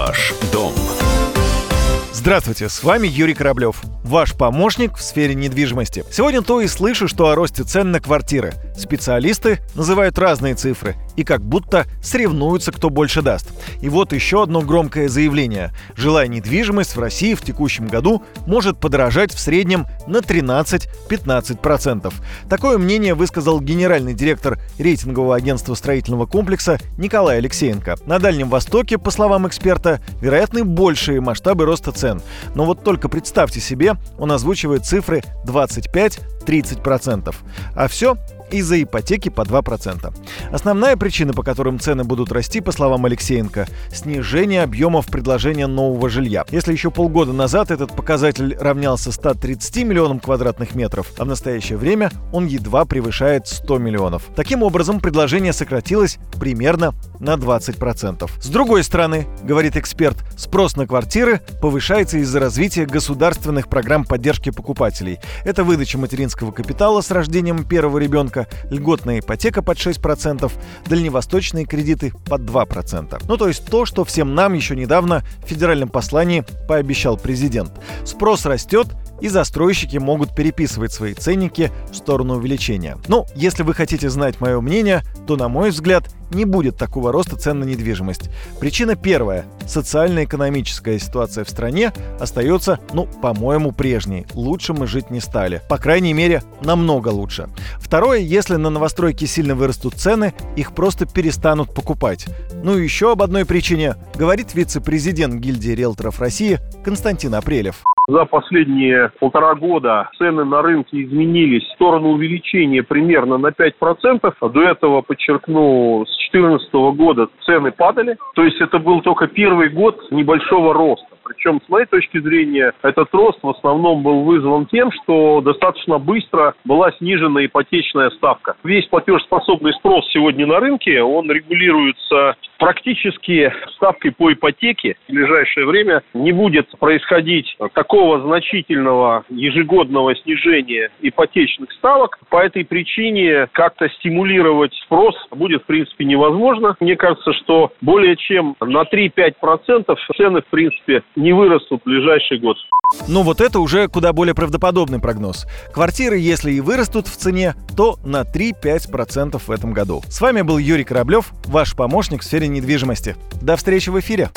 Ваш дом. Здравствуйте, с вами Юрий Кораблев, ваш помощник в сфере недвижимости. Сегодня то и слышу, что о росте цен на квартиры. Специалисты называют разные цифры и как будто соревнуются, кто больше даст. И вот еще одно громкое заявление. Жилая недвижимость в России в текущем году может подорожать в среднем на 13-15%. Такое мнение высказал генеральный директор рейтингового агентства строительного комплекса Николай Алексеенко. На Дальнем Востоке, по словам эксперта, вероятны большие масштабы роста цен. Но вот только представьте себе, он озвучивает цифры 25-30%. А все из-за ипотеки по 2%. Основная причина, по которым цены будут расти, по словам Алексеенко, снижение объемов предложения нового жилья. Если еще полгода назад этот показатель равнялся 130 миллионам квадратных метров, а в настоящее время он едва превышает 100 миллионов. Таким образом, предложение сократилось примерно на 20%. С другой стороны, говорит эксперт, спрос на квартиры повышается из-за развития государственных программ поддержки покупателей. Это выдача материнского капитала с рождением первого ребенка, льготная ипотека под 6%, дальневосточные кредиты под 2%. Ну то есть то, что всем нам еще недавно в федеральном послании пообещал президент. Спрос растет, и застройщики могут переписывать свои ценники в сторону увеличения. Ну, если вы хотите знать мое мнение, то, на мой взгляд, не будет такого роста цен на недвижимость. Причина первая. Социально-экономическая ситуация в стране остается, ну, по-моему, прежней. Лучше мы жить не стали. По крайней мере, намного лучше. Второе, если на новостройки сильно вырастут цены, их просто перестанут покупать. Ну и еще об одной причине говорит вице-президент гильдии риэлторов России Константин Апрелев. За последние полтора года цены на рынке изменились в сторону увеличения примерно на 5%. До этого, подчеркну, с 2014 года цены падали. То есть это был только первый год небольшого роста. Причем, с моей точки зрения, этот рост в основном был вызван тем, что достаточно быстро была снижена ипотечная ставка. Весь платежеспособный спрос сегодня на рынке, он регулируется практически ставкой по ипотеке. В ближайшее время не будет происходить такого значительного ежегодного снижения ипотечных ставок. По этой причине как-то стимулировать спрос будет, в принципе, невозможно. Мне кажется, что более чем на 3-5% цены, в принципе, не вырастут в ближайший год. Ну вот это уже куда более правдоподобный прогноз. Квартиры, если и вырастут в цене, то на 3-5% в этом году. С вами был Юрий Кораблев, ваш помощник в сфере недвижимости. До встречи в эфире.